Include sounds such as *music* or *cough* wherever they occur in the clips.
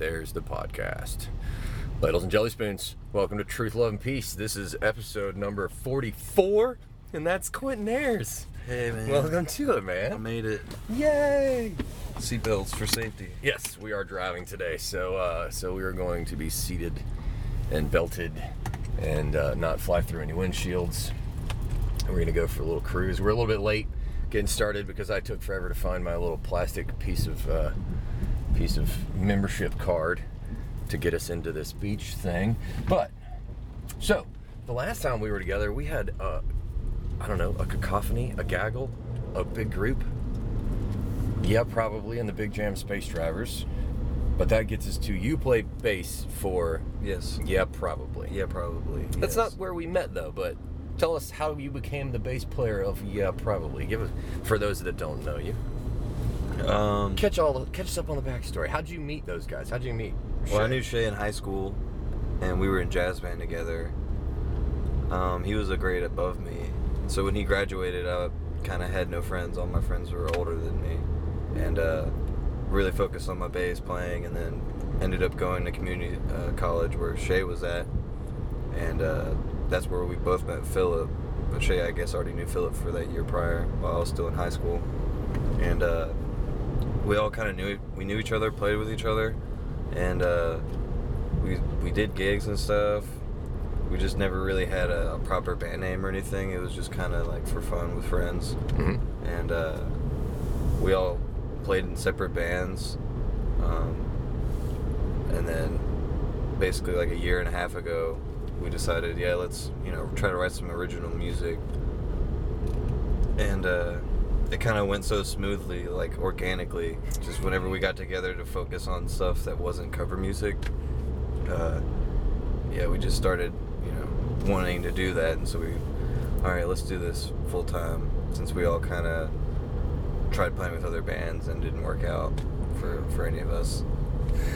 there's the podcast. Ladles and Jelly Spoons, welcome to Truth, Love, and Peace. This is episode number 44, and that's Quentin Ayers. Hey man, Welcome to it, man. I made it. Yay! Seatbelts for safety. Yes, we are driving today, so uh, so we are going to be seated and belted and uh, not fly through any windshields. And we're gonna go for a little cruise. We're a little bit late getting started because I took forever to find my little plastic piece of uh, piece of membership card to get us into this beach thing. But so the last time we were together, we had uh, I don't know a cacophony, a gaggle, a big group. Yeah, probably in the Big Jam Space Drivers. But that gets us to you play bass for Yes. yeah, probably. Yeah, probably. That's yes. not where we met though, but tell us how you became the bass player of yeah, probably. Give us for those that don't know you. Um, Catch all the, catch us up on the backstory. How'd you meet those guys? How'd you meet? well, I knew Shay in high school, and we were in jazz band together. Um, he was a grade above me, so when he graduated, I kind of had no friends. All my friends were older than me, and uh, really focused on my bass playing. And then ended up going to community uh, college where Shay was at, and uh, that's where we both met Philip. But Shay, I guess, already knew Philip for that year prior while I was still in high school, and uh, we all kind of knew we knew each other, played with each other, and uh, we we did gigs and stuff. We just never really had a, a proper band name or anything. It was just kind of like for fun with friends, Mhm. and uh, we all played in separate bands. Um, and then, basically, like a year and a half ago, we decided, yeah, let's you know try to write some original music. And uh, it kind of went so smoothly, like organically. Just whenever we got together to focus on stuff that wasn't cover music, uh, yeah, we just started, you know, wanting to do that, and so we, all right, let's do this full time. Since we all kind of tried playing with other bands and didn't work out for for any of us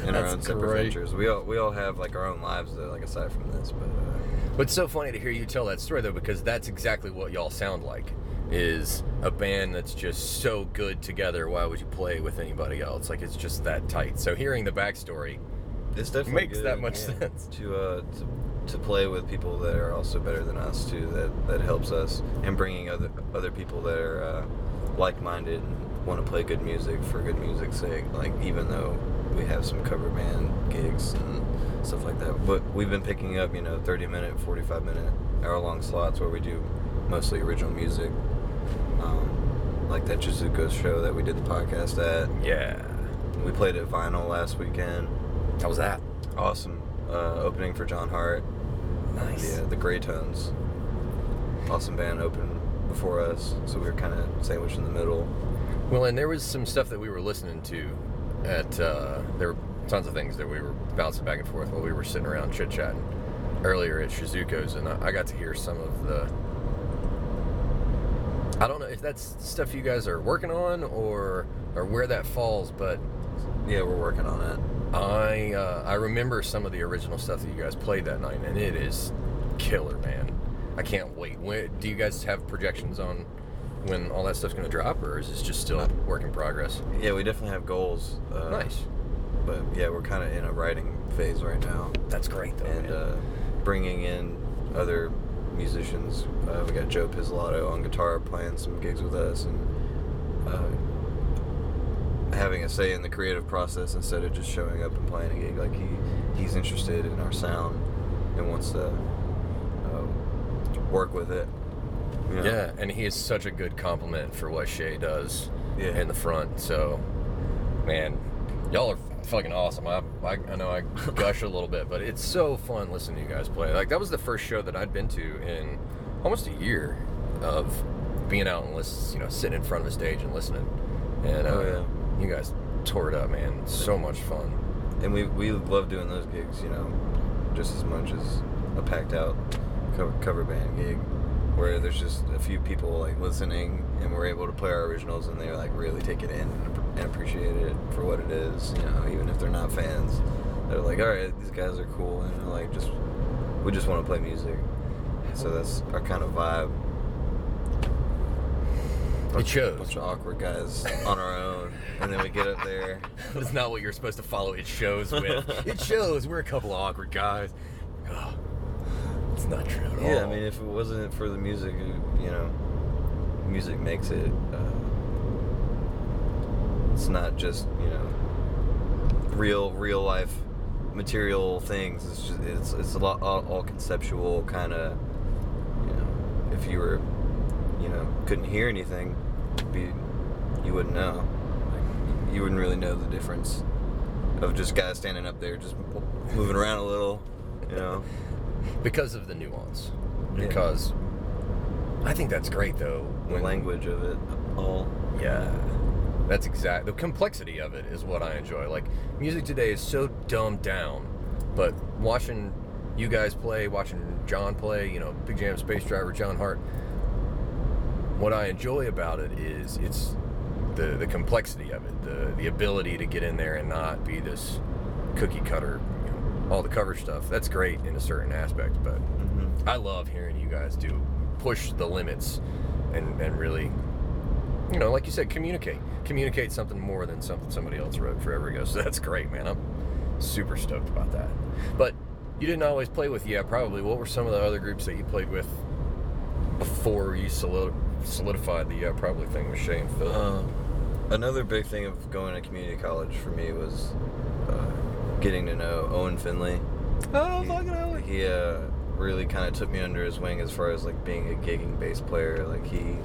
in our own separate great. ventures. We all we all have like our own lives though, like aside from this, but. Uh, But it's so funny to hear you tell that story though, because that's exactly what y'all sound like. Is a band that's just so good together. Why would you play with anybody else? Like it's just that tight. So hearing the backstory, It's definitely Makes good, that much yeah, sense. to uh to, to play with people that are also better than us too. That that helps us and bringing other other people that are uh, like minded and want to play good music for good music's sake. Like even though we have some cover band gigs and stuff like that, but we've been picking up you know 30 minute, 45 minute, hour long slots where we do mostly original music. Um, like that Jizuko show that we did the podcast at. yeah. We played at Vinyl last weekend. How was that? Awesome. Uh, opening for John Hart. Nice. Yeah, the Grey Tones. Awesome band opened before us, so we were kind of sandwiched in the middle. Well, and there was some stuff that we were listening to at uh, there were tons of things that we were bouncing back and forth while we were sitting around chit chatting earlier at Shizuko's, and I got to hear some of the. I don't know if that's stuff you guys are working on or or where that falls, but Yeah, we're working on it. I uh, I remember some of the original stuff that you guys played that night, and it is killer, man. I can't wait. When, do you guys have projections on when all that stuff's going to drop, or is this just still work in progress? Yeah, we definitely have goals. Uh, Nice. But yeah, we're kind of in a writing phase right now, That's great, though. and uh, bringing in other musicians. Uh, we got Joe Pizzolato on guitar playing some gigs with us, and uh, having a say in the creative process instead of just showing up and playing a gig. Like he, he's interested in our sound and wants to uh, work with it. you know? yeah, and he is such a good compliment for what Shay does Yeah. in the front. So, man, y'all are fucking awesome. I, I, I know I *laughs* gush a little bit, but it's so fun listening to you guys play. Like that was the first show that I'd been to in almost a year of being out and listen, you know, sitting in front of a stage and listening. And uh, Oh, you guys tore it up, man. So much fun. and we we love doing those gigs, you know, just as much as a packed out cover, cover band gig, where there's just a few people like listening, and we're able to play our originals, and they like really take it in and, appreciate it for what it is, you know, even if they're not fans, they're like, all right, these guys are cool, and like just we just want to play music, so that's our kind of vibe. It shows. bunch of awkward guys on our own. and then we get up there. *laughs* That's not what you're supposed to follow it shows with. *laughs* it shows we're a couple of awkward guys. Oh, it's not true at all. Yeah, I mean, if it wasn't for the music, you know, music makes it. Uh, it's not just you know, real real life material things. It's just it's it's a lot all, all conceptual kind of. You know, if you were, you know, couldn't hear anything, be you wouldn't know. Like, you wouldn't really know the difference of just guys standing up there just moving around a little. You know. *laughs* because of the nuance. Yeah. Because I think that's great though. the language of it all. Yeah. That's exact. The complexity of it is what I enjoy. Like music today is so dumbed down, but watching you guys play, watching John play, you know, Big Jam Space Driver, John Hart. What I enjoy about it is it's the the complexity of it, the the ability to get in there and not be this cookie cutter, you know, all the cover stuff. That's great in a certain aspect, but Mm-hmm. I love hearing you guys do push the limits and, and really, you know, like you said, communicate. Communicate something more than something somebody else wrote forever ago. *laughs* So that's great, man. I'm super stoked about that. But you didn't always play with Yeah, probably. What were some of the other groups that you played with before you solidified the Yeah, probably thing with Shane Phil? Uh, another big thing of going to community college for me was uh, getting to know Owen Finley. oh, he, fucking hell. He uh, really kind of took me under his wing as far as like being a gigging bass player. Like he,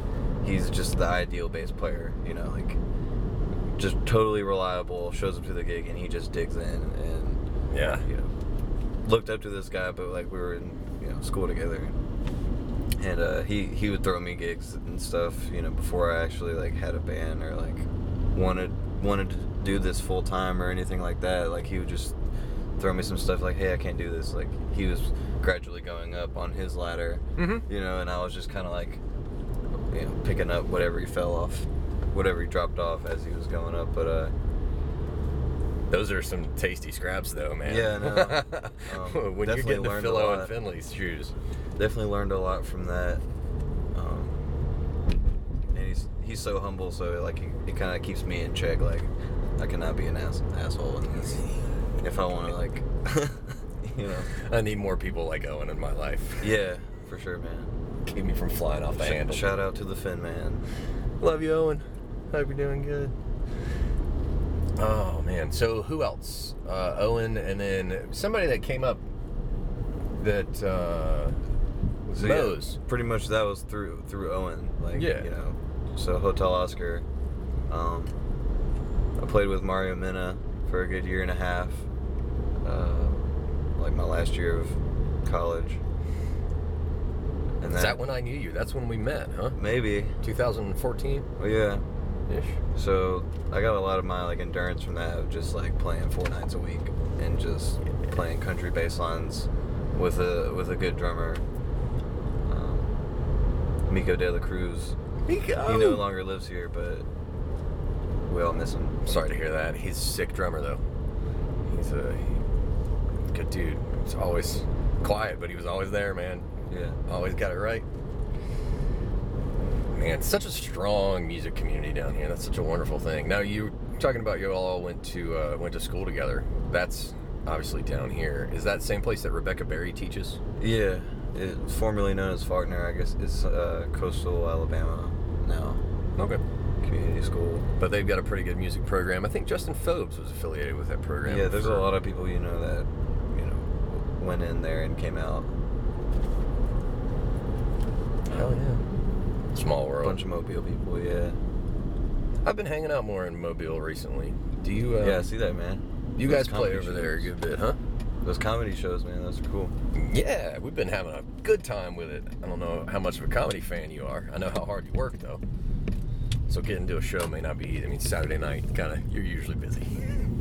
he's just the ideal bass player. You know, like just totally reliable. Shows up to the gig and he just digs in and Yeah. you know, looked up to this guy, but like we were in you know school together, and uh, he he would throw me gigs and stuff, you know, before I actually like had a band or like wanted wanted to do this full time or anything like that. Like he would just throw me some stuff like, hey, I can't do this. Like he was gradually going up on his ladder, Mm-hmm. you know, and I was just kind of like, you know, picking up whatever he fell off, whatever he dropped off as he was going up, but uh. Those are some tasty scraps, though, man. Yeah, no. *laughs* Um, when you're definitely getting the learned a Phil Owen lot. Finley's shoes. definitely learned a lot from that. Um, and he's he's so humble, so like it, it kind of keeps me in check. Like I cannot be an ass, asshole in this. If I want to, like, *laughs* you know, I need more people like Owen in my life. yeah, for sure, man. Keep me from flying off the Sh- handle. Shout out to the Finn man. Love you, Owen. Hope you're doing good. Oh man. So who else? Uh, Owen, and then somebody that came up that uh, So, yeah, pretty much that was through through Owen. Like, Yeah. you know, so Hotel Oscar. Um, I played with Mario Minna for a good year and a half. Uh, like my last year of college. And Is that when I knew you? That's when we met, huh? Maybe. 2014 Well, yeah. ish. So I got a lot of my like endurance from that of just like playing four nights a week and just playing country bass lines with a with a good drummer. Um, Miko De La Cruz. Miko. He no longer lives here, but we all miss him. Sorry to hear that. He's a sick drummer though. He's a good dude. He's always quiet, but he was always there, man. Yeah. Always got it right. Man, it's such a strong music community down here. That's such a wonderful thing. Now you talking about you all went to uh, went to school together. That's obviously down here. Is that same place that Rebecca Berry teaches? Yeah. It's formerly known as Faulkner, I guess it's uh, coastal Alabama now. Okay. Community school. But they've got a pretty good music program. I think Justin Phobes was affiliated with that program. Yeah, there's a lot of people you know that, you know, went in there and came out. Hell yeah. Small world. bunch of Mobile people, yeah. I've been hanging out more in Mobile recently. Do you? Uh, yeah, I see that, man. You Those guys play comedy over there a good bit, huh? Those comedy shows, man, those are cool. Yeah, we've been having a good time with it. I don't know how much of a comedy fan you are. I know how hard you work though. So getting to a show may not be easy. I mean, Saturday night, kind of, you're usually busy.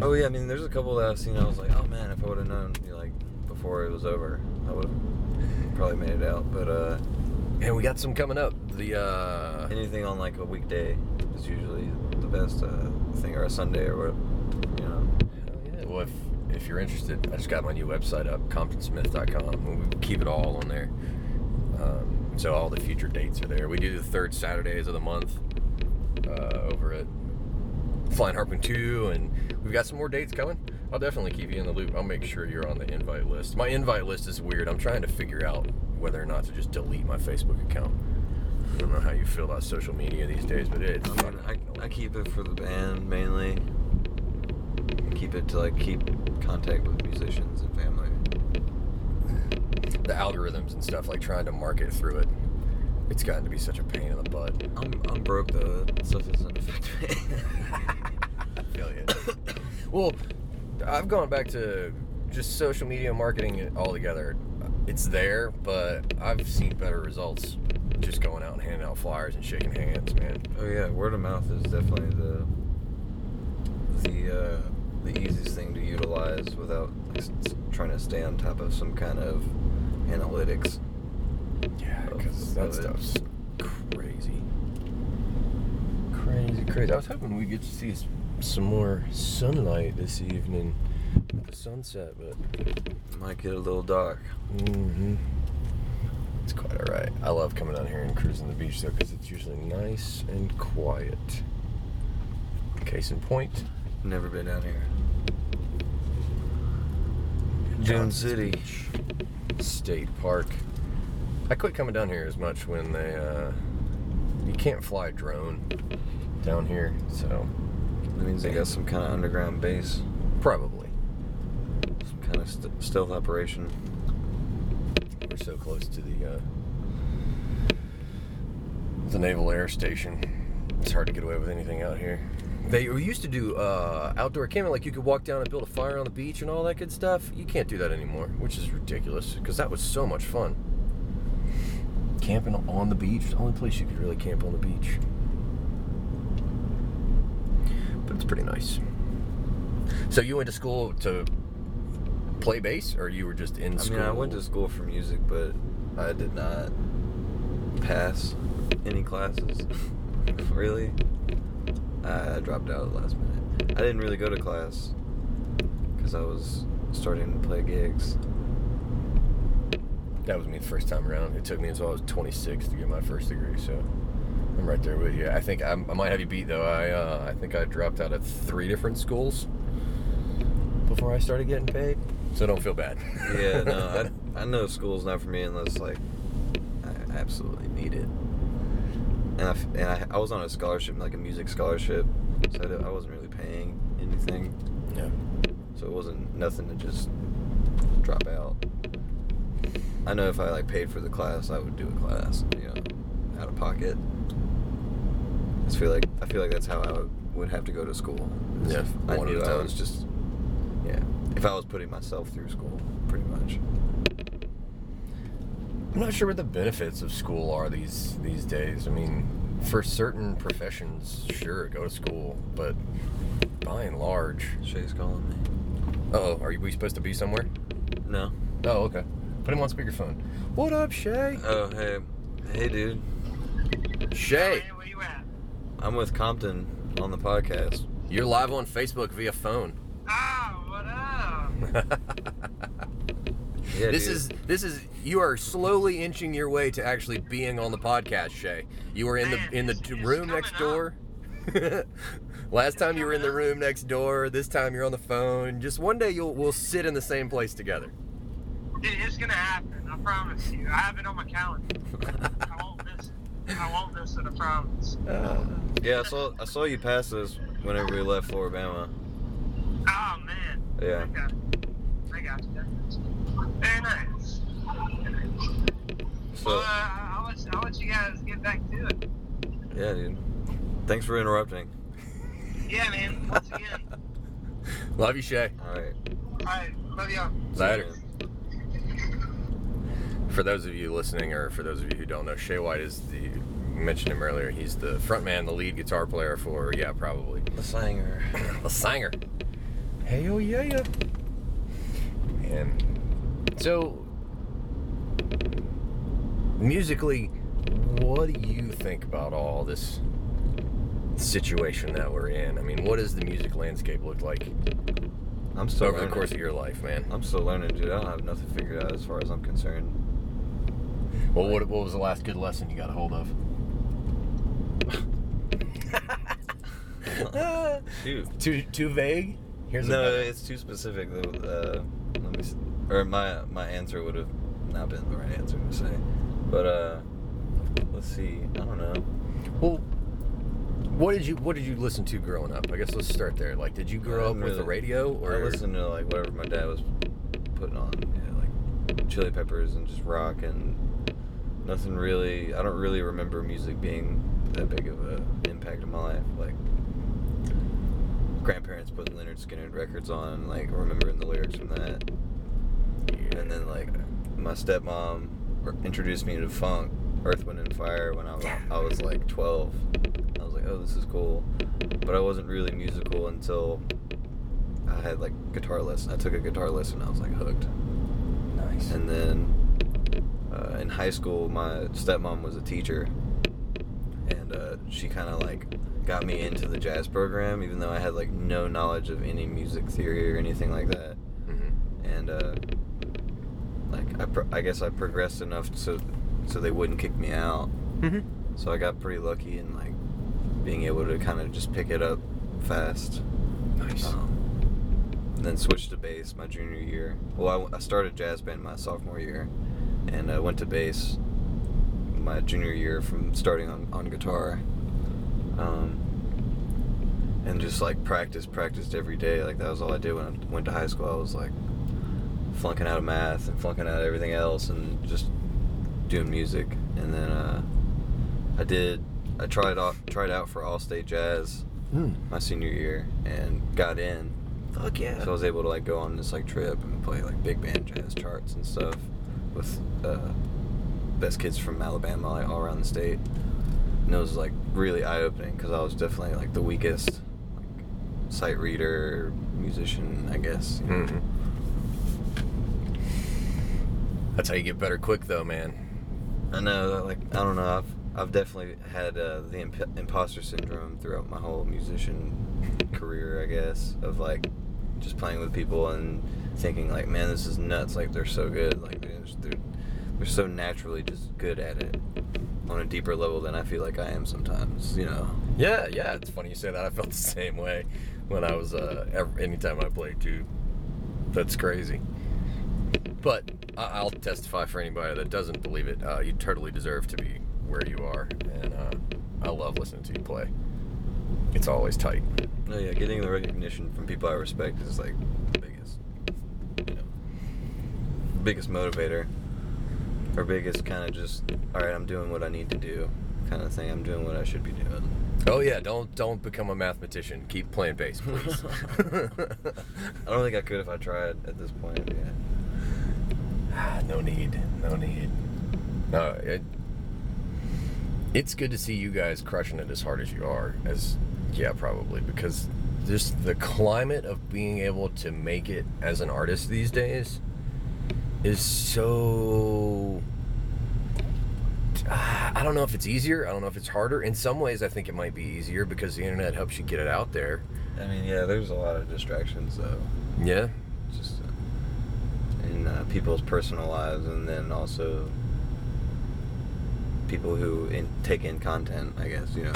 Oh yeah, I mean, there's a couple that I've seen. I was like, oh man, if I would have known, like before it was over, I would have probably made it out. But uh, And we got some coming up. The uh, anything on like a weekday is usually the best uh, thing, or a Sunday or what, you know. hell yeah. Well, if if you're interested, I just got my new website up, ComptonSmith.com. and We keep it all on there. Um, so all the future dates are there. We do the third Saturdays of the month uh, over at Flying Harpoon 2, and we've got some more dates coming. I'll definitely keep you in the loop. I'll make sure you're on the invite list. My invite list is weird. I'm trying to figure out whether or not to just delete my Facebook account. I don't know how you feel about social media these days, but it's I mean, I, I keep it for the band mainly. I keep it to like keep contact with musicians and family. the algorithms and stuff, like trying to market through it. It's gotten to be such a pain in the butt. I'm I'm broke though. Stuff doesn't affect me. I *laughs* feel you. well, I've gone back to just social media marketing altogether. It's there, but I've seen better results just going out and handing out flyers and shaking hands, man. oh yeah, word of mouth is definitely the the uh, the easiest thing to utilize without like, trying to stay on top of some kind of analytics. Yeah, because that stuff's crazy. Crazy, crazy. I was hoping we'd get to see some more sunlight this evening with the sunset, but it Might get a little dark. hmm It's quite all right. I love coming down here and cruising the beach though, because it's usually nice and quiet. Case in point, Never been down here. Dune City. Beach State Park. I quit coming down here as much when they uh, you can't fly a drone down here, so That means they got some kind of underground base, probably some kind of st- stealth operation. we're so close to the uh, the naval air station. It's hard to get away with anything out here. They used to do uh, outdoor camping, like you could walk down and build a fire on the beach and all that good stuff. You can't do that anymore, which is ridiculous because that was so much fun. Camping on the beach, the only place you could really camp on the beach. But it's pretty nice. So you went to school to play bass, or you were just in I school? I mean, I went to school for music, but I did not pass any classes. *laughs* really? I dropped out at the last minute. I didn't really go to class because I was starting to play gigs. That was me the first time around. It took me until I was 26 to get my first degree, so I'm right there with you. I think I'm, I might have you beat though. I uh, I think I dropped out of three different schools before I started getting paid, so don't feel bad. Yeah, no, I, I know school's not for me unless like I absolutely need it. And I, and I, I was on a scholarship, like a music scholarship, so I, I wasn't really paying anything. yeah. So it wasn't nothing to just drop out. I know if I like paid for the class, I would do a class, you know, out of pocket. I feel like I feel like that's how I would, would have to go to school. Yeah, I knew I was just yeah. If I was putting myself through school, pretty much. I'm not sure what the benefits of school are these these days. I mean, for certain professions, sure, go to school, but by and large, Shay's calling me. oh, are we supposed to be somewhere? No. Oh, okay. Put him on speakerphone. What up, Shay? Oh hey, hey dude. Shay, Hey, where you at? I'm with Compton on the podcast. you're live on Facebook via phone. What *laughs* up? Yeah, this dude. is this is you are slowly inching your way to actually being on the podcast, Shay. You were in the in the it's- t- it's room next door. *laughs* Last time you were in the coming up. room next door. This time you're on the phone. Just one day you'll we'll sit in the same place together. It's gonna happen. I promise you. I have it on my calendar. I won't miss it. I won't miss it. I promise. Uh, *sighs* Yeah, I saw I saw you pass us whenever we left Flora-Bama. Oh man. Yeah. I got, I got you. Very nice. So well, uh, I'll, let, I'll let you guys get back to it. yeah, dude. Thanks for interrupting. Yeah, man. Once again. *laughs* love you, Shay. All right. All right. Love y'all. Later. For those of you listening, or for those of you who don't know, Shay White is the mentioned him earlier. He's the front man, the lead guitar player for yeah, probably The singer. *clears throat* the singer. Hey, oh yeah, yeah. And so, musically, what do you think about all this situation that we're in? I mean, what does the music landscape look like I'm still over the learning. course of your life, man? I'm still learning, dude. I don't have nothing figured out as far as I'm concerned. Well, what, what was the last good lesson you got a hold of? *laughs* *laughs* Shoot. too too vague. Here's no, it's too specific though. Uh, let me. See. Or my my answer would have not been the right answer to say. But uh, let's see. I don't know. Well, what did you what did you listen to growing up? I guess let's start there. Like, did you grow up didn't with the radio or I listened to like whatever my dad was putting on, yeah, like Chili Peppers and just rock and nothing really. I don't really remember music being that big of a impact in my life. Like grandparents putting Lynyrd Skynyrd records on, like remembering the lyrics from that, and then like my stepmom introduced me to funk, Earth, Wind and Fire when I was I was like 12. I was like, oh, this is cool, but I wasn't really musical until I had like guitar lesson. I took a guitar lesson. And I was like hooked. nice. And then uh, in high school, my stepmom was a teacher, and uh, she kind of like got me into the jazz program, even though I had like no knowledge of any music theory or anything like that. Mhm. And uh, like I, pro- I guess I progressed enough so so they wouldn't kick me out. Mhm. So I got pretty lucky in like being able to kind of just pick it up fast. Nice. Um, then switched to bass my junior year. Well, I started jazz band my sophomore year, and I went to bass my junior year from starting on, on guitar. Um, and just like practice, practiced every day. Like that was all I did when I went to high school. I was like flunking out of math and flunking out everything else, and just doing music. And then uh, I did. I tried off, tried out for All State Jazz Mm. my senior year and got in. Fuck yeah. So I was able to like go on this like trip and play like big band jazz charts and stuff with uh, best kids from Alabama like all around the state. And it was like really eye opening because I was definitely like the weakest like, sight reader musician, I guess. you know. Mhm. That's how you get better quick, though, man. I know, like I don't know. I've I've definitely had uh, the imp- imposter syndrome throughout my whole musician career. I guess of like just playing with people and thinking like, man, this is nuts. Like they're so good. Like they're they're, they're so naturally just good at it on a deeper level than I feel like I am sometimes. You know. Yeah, yeah. It's funny you say that. I felt the same way when I was uh, ev anytime I played too. That's crazy. But I- I'll testify for anybody that doesn't believe it. Uh, you totally deserve to be where you are, and uh, I love listening to you play. It's always tight. No, yeah, getting the recognition from people I respect is like the biggest, you know, biggest motivator, or biggest kind of just, all right, I'm doing what I need to do, kind of thing. I'm doing what I should be doing. Oh yeah, don't don't become a mathematician. Keep playing bass, please. *laughs* I don't think I could if I tried at this point. Yeah. Ah, no need. No need. No, it, it's good to see you guys crushing it as hard as you are. As yeah, probably because just the climate of being able to make it as an artist these days is so. Ah, I don't know if it's easier. I don't know if it's harder. In some ways, I think it might be easier because the internet helps you get it out there. I mean, yeah, there's a lot of distractions though, Yeah. In uh, people's personal lives, and then also people who in, take in content. I guess you know,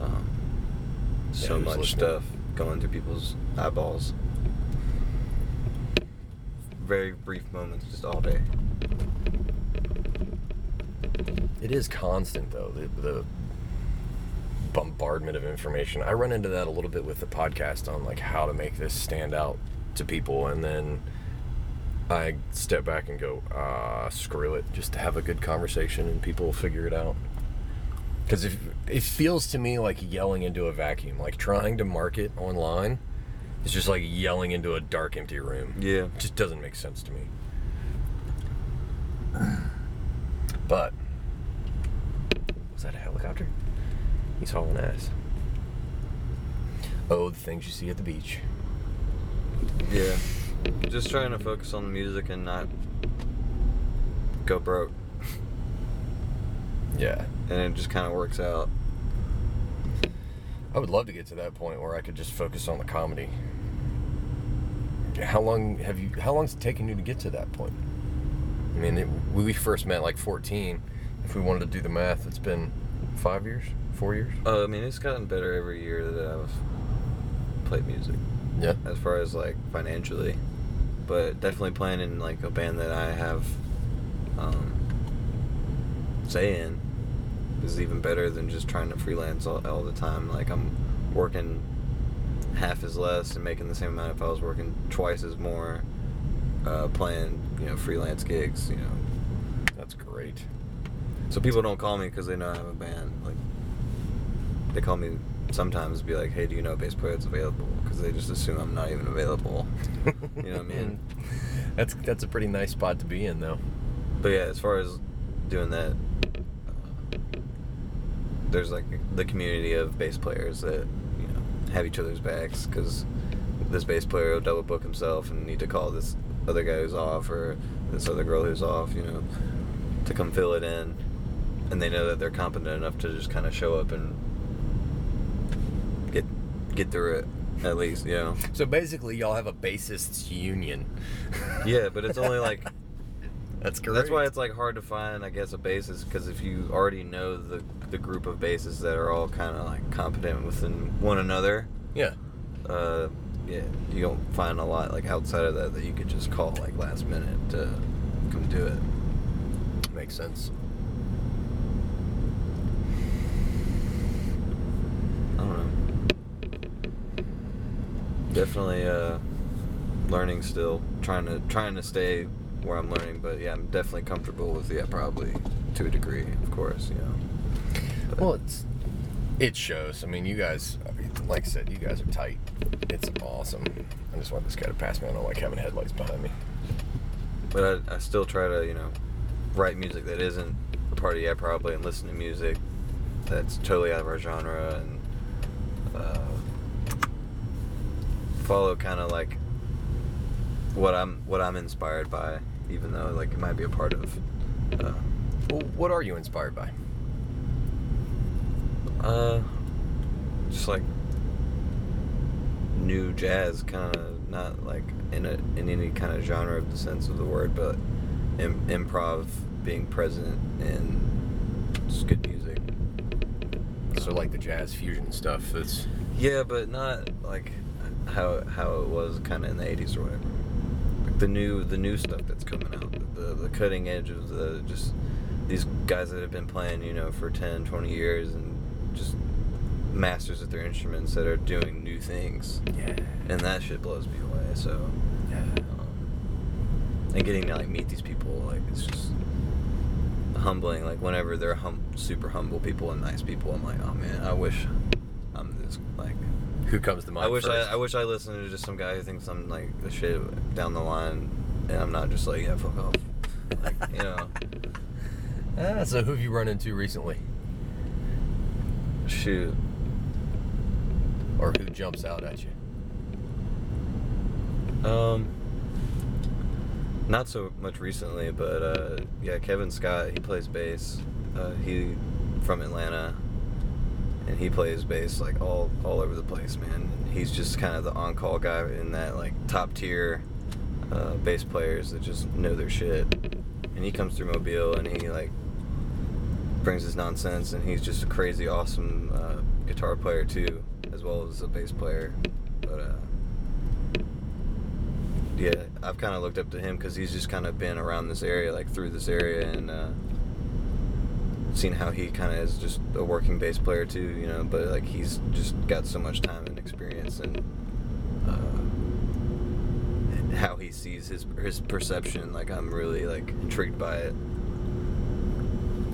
um, Yeah, so much listening. stuff going through people's eyeballs. Very brief moments, just all day. It is constant though. The, the bombardment of information. I run into that a little bit with the podcast on like how to make this stand out to people, and then I step back and go, ah, screw it, just to have a good conversation, and people will figure it out. Because if it feels to me like yelling into a vacuum, like trying to market online, is just like yelling into a dark, empty room. Yeah. It just doesn't make sense to me. But was that a helicopter? He's hauling ass. Oh, the things you see at the beach. Yeah. Just trying to focus on the music and not go broke. *laughs* Yeah. And it just kind of works out. I would love to get to that point where I could just focus on the comedy. How long have you? How long's it taken you to get to that point? I mean, it, we first met like 14. If we wanted to do the math, it's been five years, Four years? Uh, I mean, it's gotten better every year that I've played music, Yeah. as far as like financially. But definitely playing in like a band that I have um, say in is even better than just trying to freelance all, all the time. Like I'm working half as less and making the same amount if I was working twice as more, uh, playing you know freelance gigs. You know, That's great. so people don't call me because they know I have a band. Like they call me sometimes, be like, "Hey, do you know a bass player that's available?" Because they just assume I'm not even available. *laughs* You know what I mean? That's that's a pretty nice spot to be in, though. But yeah, as far as doing that, uh, there's like the community of bass players that you know have each other's backs because this bass player will double book himself and need to call this other guy who's off or this other girl who's off, you know, to come fill it in, and they know that they're competent enough to just kind of show up and get through it at least, Yeah. So basically, y'all have a bassists union. *laughs* Yeah, but it's only like *laughs* that's great. That's why it's like hard to find, I guess, a bassist because if you already know the the group of bassists that are all kind of like competent within one another, yeah. uh, yeah, you don't find a lot like outside of that that you could just call like last minute to come do it. Makes sense. I don't know. Definitely uh, learning still, trying to trying to stay where I'm learning, but yeah, I'm definitely comfortable with yeah, probably to a degree, of course, you know. But- Well, it's it shows. I mean, you guys, like I said, you guys are tight. It's awesome. I just want this guy to pass me. I don't like having headlights behind me. But I, I still try to, you know, write music that isn't a part of yeah probably and listen to music that's totally out of our genre and uh, follow kind of like what I'm what I'm inspired by, even though like it might be a part of. Uh, Well, what are you inspired by? uh, just like new jazz, kind of not like in a in any kind of genre of the sense of the word, but Im- improv being present in just good music. So like the jazz fusion stuff. That's Yeah, but not like how how it was kind of in the '80s or whatever. Like the new the new stuff that's coming out, the the cutting edge of the just these guys that have been playing, you know, for 10, 20 years and just masters at their instruments that are doing new things, yeah, and that shit blows me away. So, yeah. um, and getting to like meet these people, like it's just humbling. Like whenever they're hum- super humble people and nice people, I'm like, oh man, I wish I'm this like. Who comes to mind? I wish first? I, I wish I listened to just some guy who thinks I'm like the shit down the line, and I'm not just like yeah fuck off, like you know, *laughs* Ah, so who have you run into recently, shoot. or who jumps out at you? Um, not so much recently, but uh, yeah, Kevin Scott he plays bass. Uh, he from Atlanta, and he plays bass like all all over the place, man. He's just kind of the on-call guy in that like top tier uh, bass players that just know their shit. And he comes through Mobile and he like brings his nonsense, and he's just a crazy awesome uh, guitar player too, as well as a bass player. But uh, yeah, I've kind of looked up to him because he's just kind of been around this area, like through this area, and uh, seen how he kind of is just a working bass player too, you know. But like he's just got so much time and experience, and uh, how he sees his his perception. Like I'm really like intrigued by it,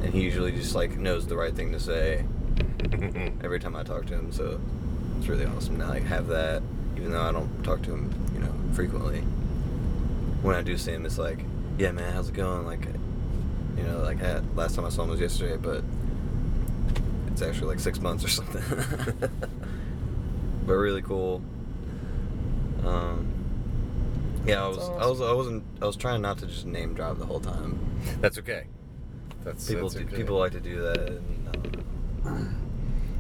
and he usually just like knows the right thing to say *laughs* every time I talk to him. So it's really awesome to like have that, even though I don't talk to him, you know, frequently. When I do see him, it's like, yeah, man, how's it going? Like, you know, like I, last time I saw him was yesterday, but it's actually like six months or something. *laughs* but really cool. Um, yeah, I was, That's I was, I wasn't, I was trying not to just name drop the whole time. That's okay. That's People, that's do- okay. people like to do that. And, uh,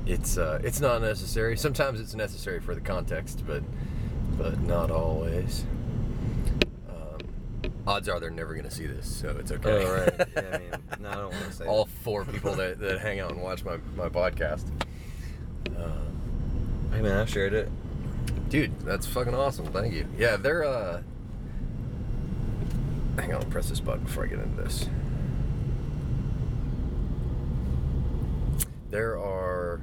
It's uh, it's not necessary. Sometimes it's necessary for the context, but but not always. Odds are they're never gonna see this, so it's okay. Oh right. *laughs* Yeah, I mean, no, I don't want to say All that. four people that, that hang out and watch my, my podcast. Uh, Hey man, I shared it. dude, that's fucking awesome. Thank you. Yeah, they're uh hang on, I'll press this button before I get into this. There are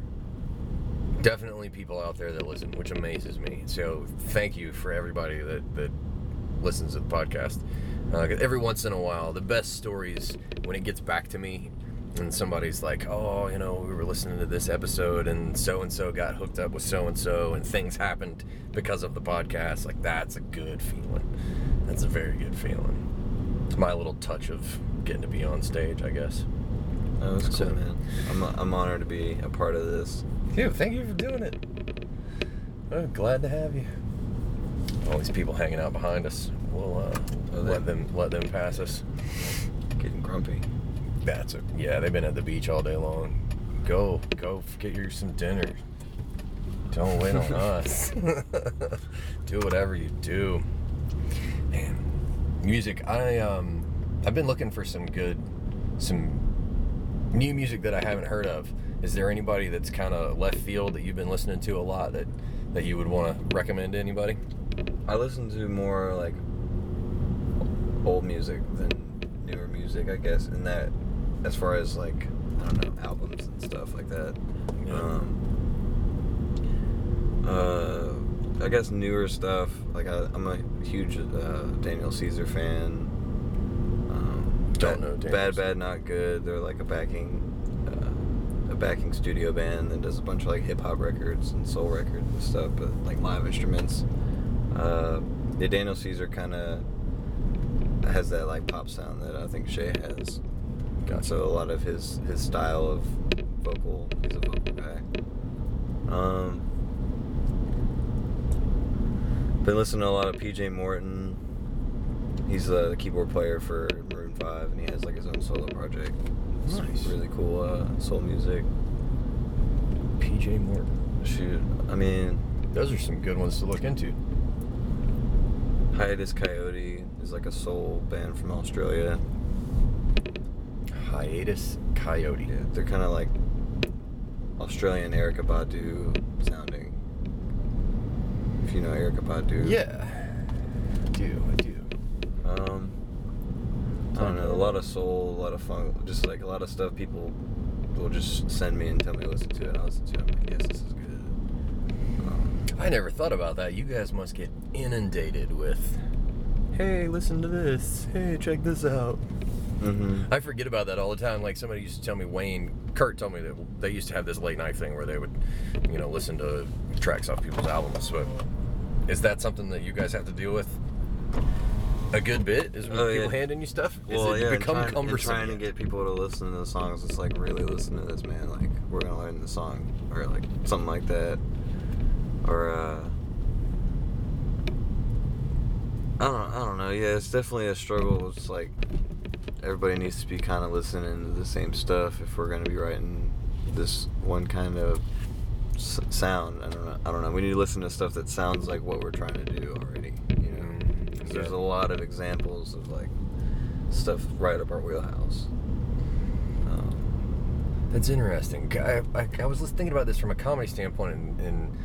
definitely people out there that listen, which amazes me. So thank you for everybody that, that listens to the podcast. Uh, every once in a while, the best stories when it gets back to me, and somebody's like, "Oh, you know, we were listening to this episode, and so and so got hooked up with so and so, and things happened because of the podcast." Like that's a good feeling. That's a very good feeling. It's my little touch of getting to be on stage, I guess. That was cool, So- man. I'm, I'm honored to be a part of this. Dude, thank you for doing it. Oh, glad to have you. All these people hanging out behind us. We'll uh, Oh, let them let them pass us. Getting grumpy. That's a, yeah. They've been at the beach all day long. Go, go, get you some dinner. Don't wait on *laughs* us. do whatever you do. Man, music. I um, I've been looking for some good, some new music that I haven't heard of. Is there anybody that's kind of left field that you've been listening to a lot that that you would want to recommend to anybody? I listen to more like old music than newer music, I guess. In that, as far as like I don't know albums and stuff like that. Yeah. Um, uh, I guess newer stuff. Like I, I'm a huge uh, Daniel Caesar fan. Um, Don't bad, know Daniel Bad, bad, not good. They're like a backing, uh, a backing studio band that does a bunch of like hip hop records and soul records and stuff, but like live instruments. Uh, yeah, Daniel Caesar kind of has that like pop sound that I think Shay has. Gotcha. So a lot of his his style of vocal, he's a vocal guy. Um, been listening to a lot of PJ Morton. He's uh, the keyboard player for Maroon Five, and he has like his own solo project. It's Nice. really cool uh, soul music. PJ Morton. Shoot, I mean, Those are some good ones to look into. Hiatus Kaiyote is like a soul band from Australia. Hiatus Kaiyote. Yeah, they're kind of like Australian Erykah Badu sounding. If you know Erykah Badu. Yeah. I do, I do. Um, I don't know. A lot of soul, a lot of funk, just like a lot of stuff. People will just send me and tell me to listen to it. and I listen to it. I'm like, yes, this is good. Um, I never thought about that. You guys must get inundated with, hey, listen to this. Hey, check this out. mhm. I forget about that all the time. Like somebody used to tell me, Wayne, Kurt told me that they used to have this late night thing where they would, you know, listen to tracks off people's albums. But is that something that you guys have to deal with a good bit? Is when Oh, people yeah. handing you stuff? Is Well, it yeah, become trying, cumbersome? trying to get people to listen to the songs. It's like really listen to this, man. Like we're gonna learn the song, or like something like that, or uh, I don't, I don't know. Yeah, it's definitely a struggle. It's like everybody needs to be kind of listening to the same stuff if we're gonna be writing this one kind of s- sound. I don't know. I don't know. We need to listen to stuff that sounds like what we're trying to do already. You know, Mm, 'Cause there's a lot of examples of like stuff right up our wheelhouse. Um, That's interesting. I, I, I was thinking about this from a comedy standpoint, and, and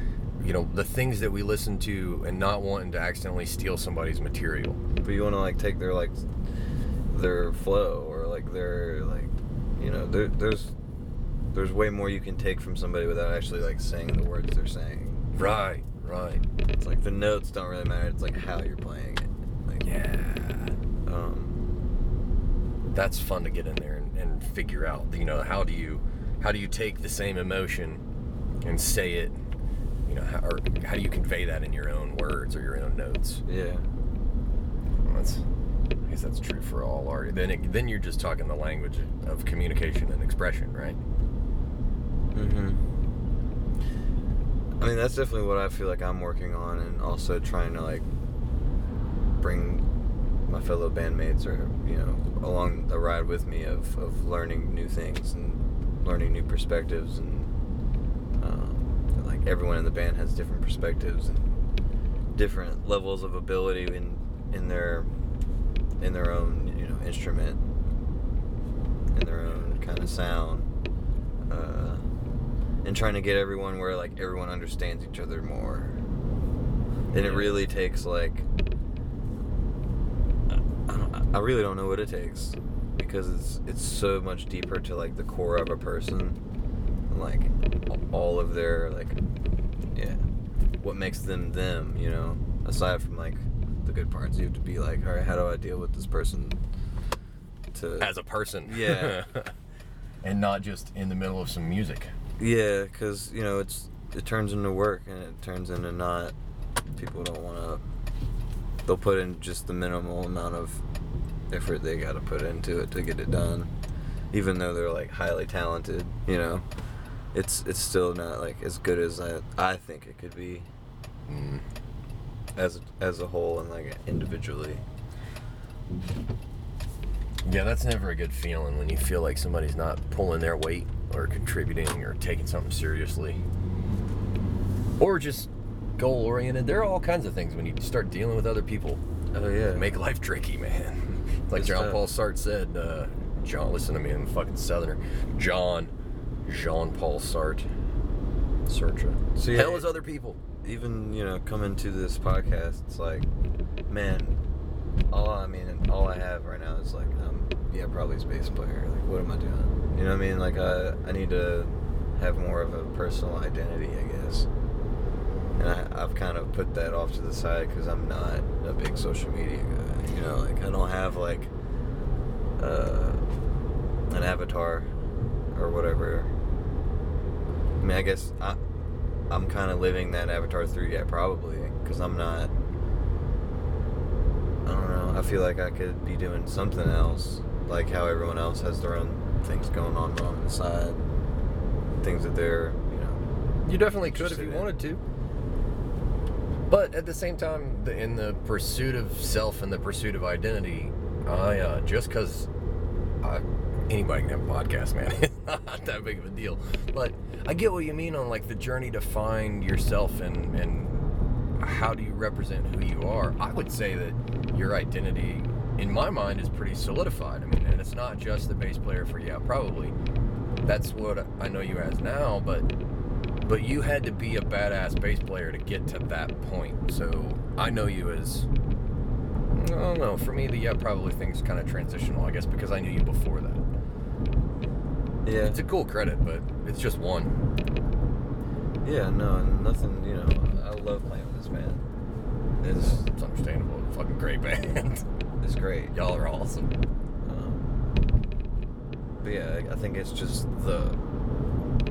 you know the things that we listen to, and not wanting to accidentally steal somebody's material. but you want to like take their like their flow or like their like you know there, there's there's way more you can take from somebody without actually like saying the words they're saying. Right, right. It's like the notes don't really matter. It's like how you're playing it. Like Yeah, Um, that's fun to get in there and, and figure out. You know, how do you how do you take the same emotion and say it? You know, how, or how do you convey that in your own words or your own notes? yeah. That's, I guess that's true for all art. Then it, then you're just talking the language of communication and expression, right? hmm I mean, that's definitely what I feel like I'm working on, and also trying to like bring my fellow bandmates or you know along the ride with me of, of learning new things and learning new perspectives and um, like everyone in the band has different perspectives and different levels of ability in in their in their own you know instrument, in their own kind of sound, uh, and trying to get everyone where like everyone understands each other more. And it really takes like I, I really don't know what it takes because it's it's so much deeper to like the core of a person, like all of their like yeah, what makes them them, you know. Aside from like the good parts, you have to be like, all right, how do I deal with this person? To As a person. Yeah. *laughs* and not just in the middle of some music. yeah, because you know it's it turns into work and it turns into not. People don't want to. They'll put in just the minimal amount of effort they got to put into it to get it done, even though they're like highly talented. You know, it's it's still not like as good as I I think it could be Mm. as as a whole and like individually. Yeah, that's never a good feeling when you feel like somebody's not pulling their weight or contributing or taking something seriously. Or just goal oriented. There are all kinds of things when you start dealing with other people. Oh yeah. Make life tricky, man. *laughs* like John. Paul Sartre said, uh, John, listen to me, I'm a fucking southerner. John, Jean Paul Sartre. Sartre. Yeah, Hell is other people. even you know coming to this podcast it's like man all i mean all i have right now is like um yeah probably bass player like what am i doing you know what i mean like i i need to have more of a personal identity i guess and I, i've kind of put that off to the side because i'm not a big social media guy you know like i don't have like uh an avatar or whatever i mean i guess i I'm kind of living that Avatar through, yeah, probably, because I'm not. I don't know. I feel like I could be doing something else, like how everyone else has their own things going on on the side, things that they're, you know. You definitely could if you in. wanted to. But at the same time, the, in the pursuit of self and the pursuit of identity, I uh, just because anybody can have a podcast, man, *laughs* not that big of a deal. But I get what you mean on like the journey to find yourself and and how do you represent who you are. I would say that your identity, in my mind, is pretty solidified. I mean, and it's not just the bass player for yeah, probably. That's what I know you as now, but but you had to be a badass bass player to get to that point. So I know you as I don't know. For me, the yeah probably thing's kind of transitional, I guess, because I knew you before that. Yeah. It's a cool credit, but it's just one. Yeah, no, nothing, you know. I love playing with this band. It's, It's understandable. Fucking great *laughs* band. it's great. Y'all are awesome. Um, but yeah, I- I think it's just the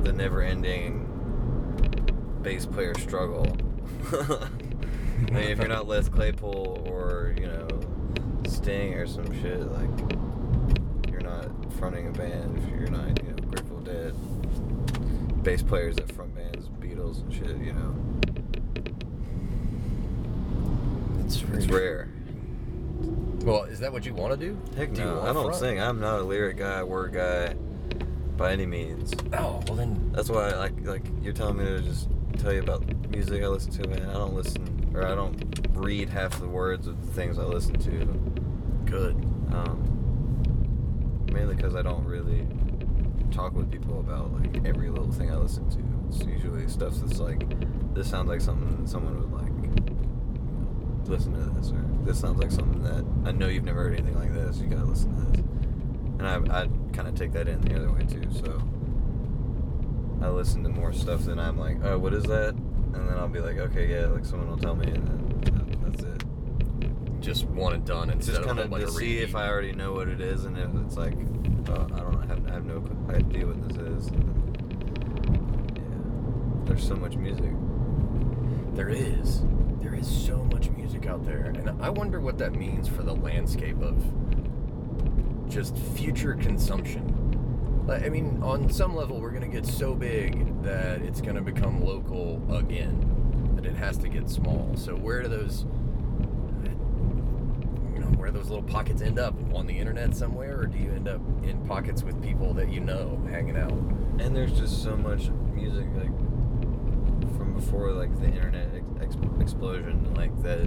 the never-ending bass player struggle. *laughs* I mean, if you're not Les Claypool or you know Sting or some shit, like you're not fronting a band. If you're not, you know, Grateful Dead, bass players that front bands, Beatles and shit, you know, It's, it's rare. Well, is that what you want to do? Heck Do no, I don't front? sing. I'm not a lyric guy, word guy, by any means. Oh, well then. That's why, I, like, like you're telling me to just tell you about music I listen to, man. I don't listen, or I don't read half the words of the things I listen to. Good. Um, mainly because I don't really talk with people about like every little thing I listen to. It's usually stuff that's like, this sounds like something someone would like. you know, Listen to this, or this sounds like something that I know you've never heard anything like this. You gotta listen to this, and I, I kind of take that in the other way too. So I listen to more stuff than I'm like, oh, what is that? And then I'll be like, okay, yeah, like someone will tell me, and then that, that's it. Just one and done instead Just of kind a of whole bunch to of see if. I already know what it is, and if it's like, oh, I don't I have, I have no idea what this is. yeah, there's so much music. There is. There is so much music out there. And I wonder what that means for the landscape of just future consumption. I mean, on some level, we're going to get so big that it's going to become local again, that it has to get small. So, where do those. Where those little pockets end up? On the internet somewhere? Or do you end up in pockets with people that you know hanging out? And there's just so much music, like from before, like the internet ex- explosion, like that.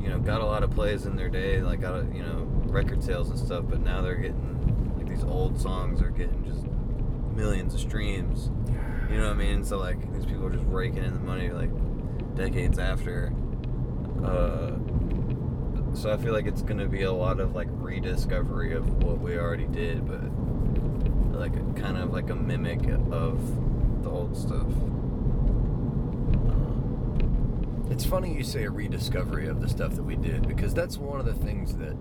You know, got a lot of plays in their day, like got a, you know record sales and stuff. But now they're getting like these old songs are getting just millions of streams. You know what I mean? So like these people are just raking in the money like decades after. Uh, so I feel like it's gonna be a lot of like rediscovery of what we already did, but like kind of like a mimic of the old stuff. Um, It's funny you say a rediscovery of the stuff that we did because that's one of the things that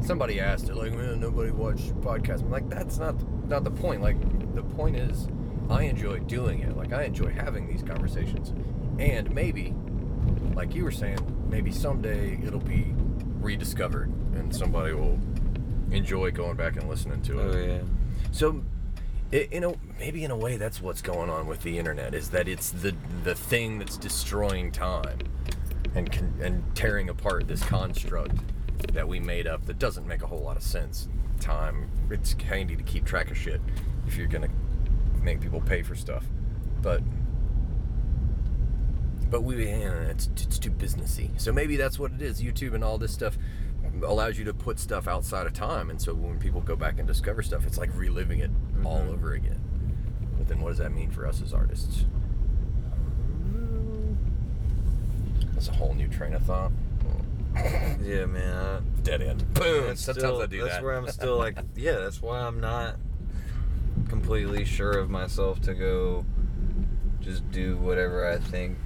somebody asked it like, man, nobody watched podcasts. I'm like, that's not not the point. Like, the point is, I enjoy doing it. Like, I enjoy having these conversations, and maybe, like you were saying, maybe someday it'll be rediscovered and somebody will enjoy going back and listening to it. oh yeah. So, i- in a maybe in a way, that's what's going on with the internet is that it's the the thing that's destroying time and con- and tearing apart this construct that we made up that doesn't make a whole lot of sense. Time, it's handy to keep track of shit if you're gonna make people pay for stuff, but. But we, yeah, it's, it's too businessy. So maybe that's what it is. YouTube and all this stuff allows you to put stuff outside of time, and so when people go back and discover stuff, it's like reliving it all Mhm. over again. But then, what does that mean for us as artists? That's a whole new train of thought. *coughs* Yeah, man. I, Dead end. Boom. That's Sometimes still- I do that's that. where I'm still like, yeah, that's why I'm not completely sure of myself to go just do whatever I think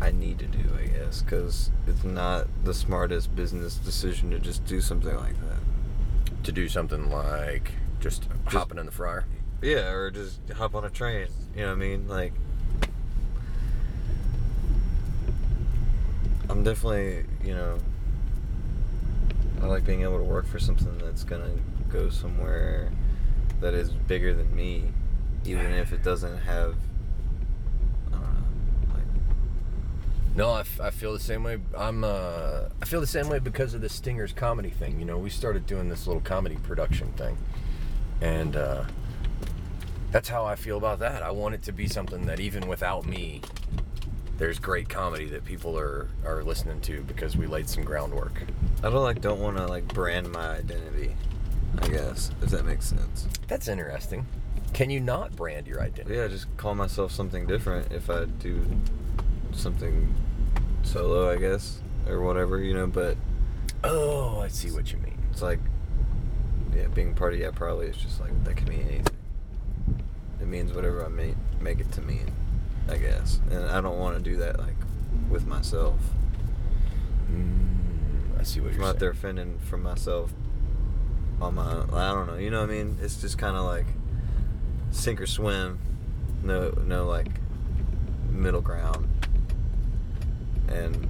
I- need to do, I guess, because it's not the smartest business decision to just do something like that. to do something like just, hopping in the fryer. Yeah, or just hop on a train. You know what I mean? Like, I'm definitely, you know, I like being able to work for something that's gonna go somewhere that is bigger than me, even if it doesn't have, I don't know, like, No, I, f- I feel the same way. I'm uh, I feel the same way because of the Stingers comedy thing. You know, we started doing this little comedy production thing, and uh, that's how I feel about that. I want it to be something that even without me, there's great comedy that people are are listening to because we laid some groundwork. I don't like don't want to like brand my identity. I guess if that makes sense. That's interesting. Can you not brand your identity? Yeah, just call myself something different if I do something solo, I guess, or whatever, you know. But Oh, I see what you mean. it's like, yeah, being part of yeah, probably is just like that can mean anything. It means whatever I make make it to mean, I guess. And I don't want to do that like with myself. Mm, I see what If I'm you're out saying. there fending for myself on my own, I don't know. You know what I mean? It's just kind of like sink or swim. No, no, like middle ground. And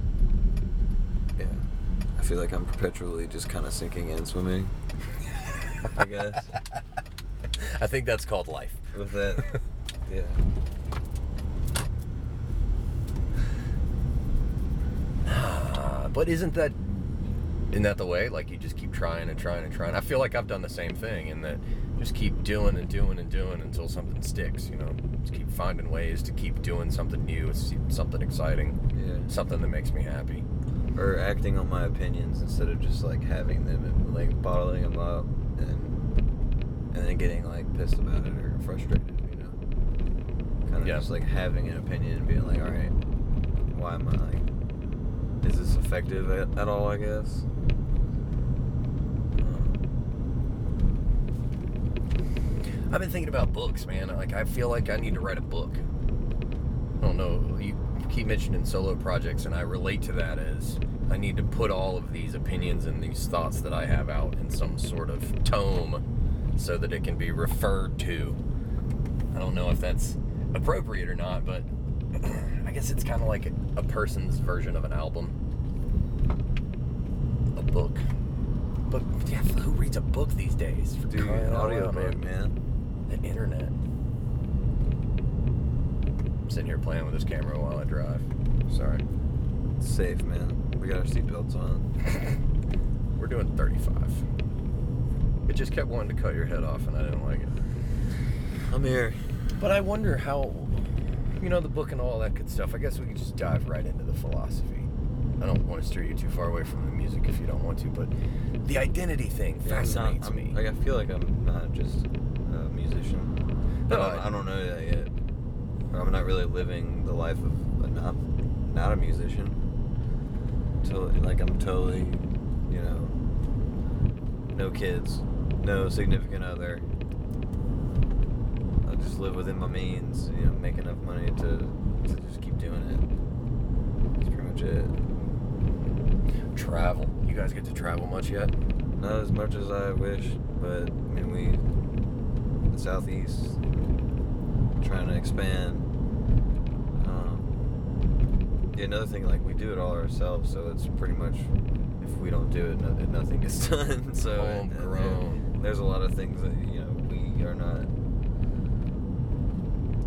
yeah, I feel like I'm perpetually just kind of sinking and swimming. I guess *laughs* I think that's called life. with that, *laughs* yeah. *sighs* but isn't that isn't that the way? Like you just keep trying and trying and trying. I feel like I've done the same thing in that just keep doing and doing and doing until something sticks. You know, just keep finding ways to keep doing something new, something exciting, Yeah. something that makes me happy. Or acting on my opinions instead of just like having them and like bottling them up and and then getting like pissed about it or frustrated, you know. Kind of Yeah. just like having an opinion and being like, all right, why am I like, is this effective at, at all? I guess. I've been thinking about books, man. Like I feel like I need to write a book. I don't know. You keep mentioning solo projects, and I relate to that as I need to put all of these opinions and these thoughts that I have out in some sort of tome, so that it can be referred to. I don't know if that's appropriate or not, but *clears throat* I guess it's kind of like a, person's version of an album, a book. But yeah, who reads a book these days? For Dude, audio book, man. The internet. I'm sitting here playing with this camera while I drive. Sorry. It's safe, man. We got our seatbelts on. *laughs* We're doing 35. It just kept wanting to cut your head off, and I didn't like it. I'm here. But I wonder how, you know, the book and all that good stuff. I guess we could just dive right into the philosophy. I don't want to steer you too far away from the music if you don't want to, but the identity thing Yeah, I'm not- fascinates I'm- me. Like I feel like I'm not just musician. But No, I, I- don't know that yet. I'm not really living the life of a not not a musician. Till like I'm totally, you know, no kids, no significant other. I just live within my means. You know, make enough money to to just keep doing it. That's pretty much it. travel. You guys get to travel much yet? Not as much as I wish, but I mean, we, southeast, trying to expand. Um, yeah, another thing, like we do it all ourselves, so it's pretty much if we don't do it, no, nothing gets *laughs* done. so and- and there's a lot of things that you know we are not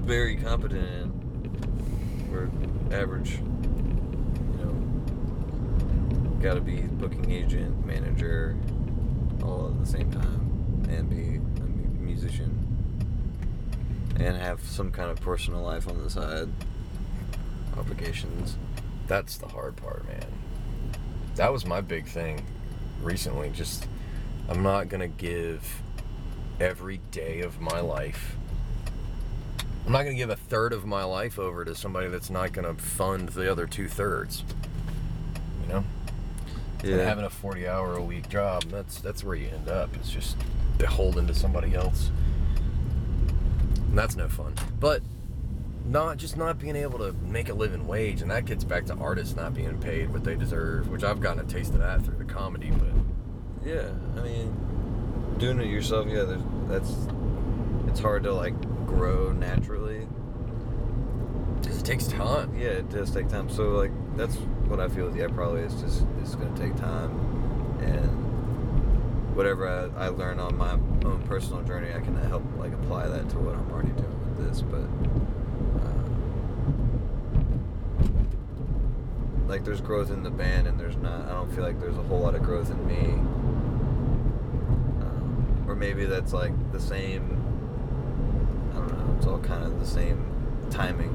very competent in. We're average, you know, got to be booking agent, manager, all at the same time, and be a mu- musician, and have some kind of personal life on the side, obligations. That's the hard part, man. That was my big thing recently. Just, I'm not going to give every day of my life. I'm not going to give a third of my life over to somebody that's not going to fund the other two thirds. You know? And having a 40 hour a week job, that's that's where you end up. It's just beholden to somebody else. And that's no fun. But not just not being able to make a living wage, and that gets back to artists not being paid what they deserve, which I've gotten a taste of that through the comedy, but Yeah, I mean, doing it yourself, yeah, there's, that's it's hard to like grow naturally. because it takes time. Yeah, it does take time. So like that's what I feel with yeah, probably it's just it's gonna take time, and whatever I, I learn on my own personal journey, I can help like apply that to what I'm already doing with this. But uh, like there's growth in the band, and there's not. I don't feel like there's a whole lot of growth in me. Um, or maybe that's like the same. I don't know. It's all kind of the same timing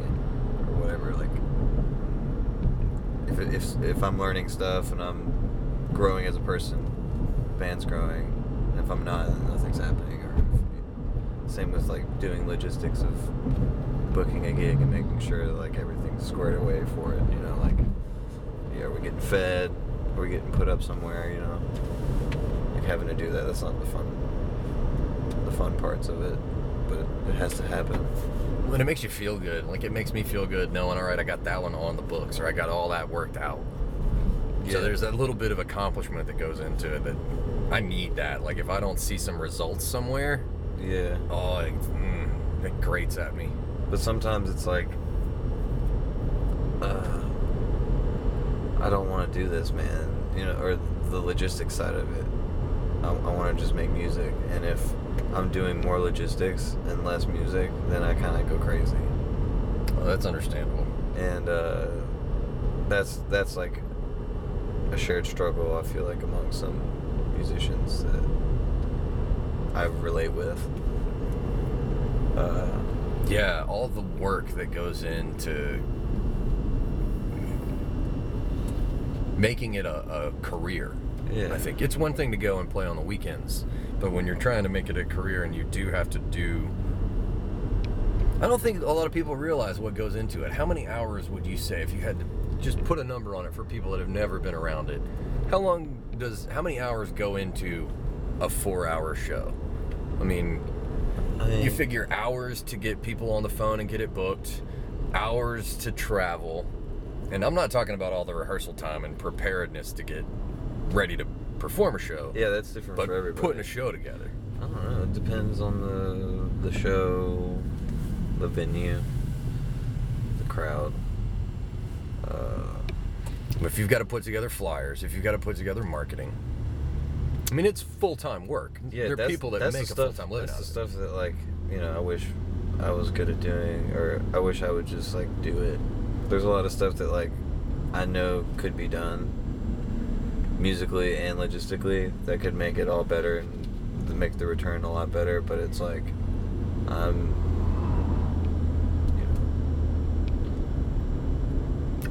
or whatever. Like if if if I'm learning stuff and I'm growing as a person, band's growing. And if I'm not, then nothing's happening. Or if, same with like doing logistics of booking a gig and making sure that like everything's squared away for it. You know, like yeah, are we getting fed? Are we getting put up somewhere? You know, like having to do that. That's not the fun the fun parts of it, but it has to happen. When it makes you feel good, like it makes me feel good knowing, all right, I got that one on the books, or I got all that worked out. Yeah. So there's that little bit of accomplishment that goes into it that I need that. Like if I don't see some results somewhere, Yeah. oh, it, mm, it grates at me. But sometimes it's like, uh, I don't want to do this, man. You know, or the logistics side of it. I, I want to just make music, and if I'm doing more logistics and less music, then I kind of go crazy. Oh, that's understandable. And uh, that's that's like a shared struggle. I feel like among some musicians that I relate with. Uh, Yeah, all the work that goes into making it a, a career. Yeah. I think it's one thing to go and play on the weekends, but when you're trying to make it a career and you do have to do. I don't think a lot of people realize what goes into it. How many hours would you say if you had to just put a number on it for people that have never been around it? How long does, how many hours go into a four hour show? I mean, I you figure hours to get people on the phone and get it booked, hours to travel, and I'm not talking about all the rehearsal time and preparedness to get ready to perform a show. Yeah, that's different but for everybody. putting a show together. I don't know. It depends on the the show, the venue, the crowd. Uh, If you've got to put together flyers, if you've got to put together marketing, I mean, it's full time work. yeah, there are people that make a full time living That's out the stuff that like you know I wish I was good at doing, or I wish I would just like do it. There's a lot of stuff that like I know could be done musically and logistically that could make it all better and make the return a lot better. But it's like I'm,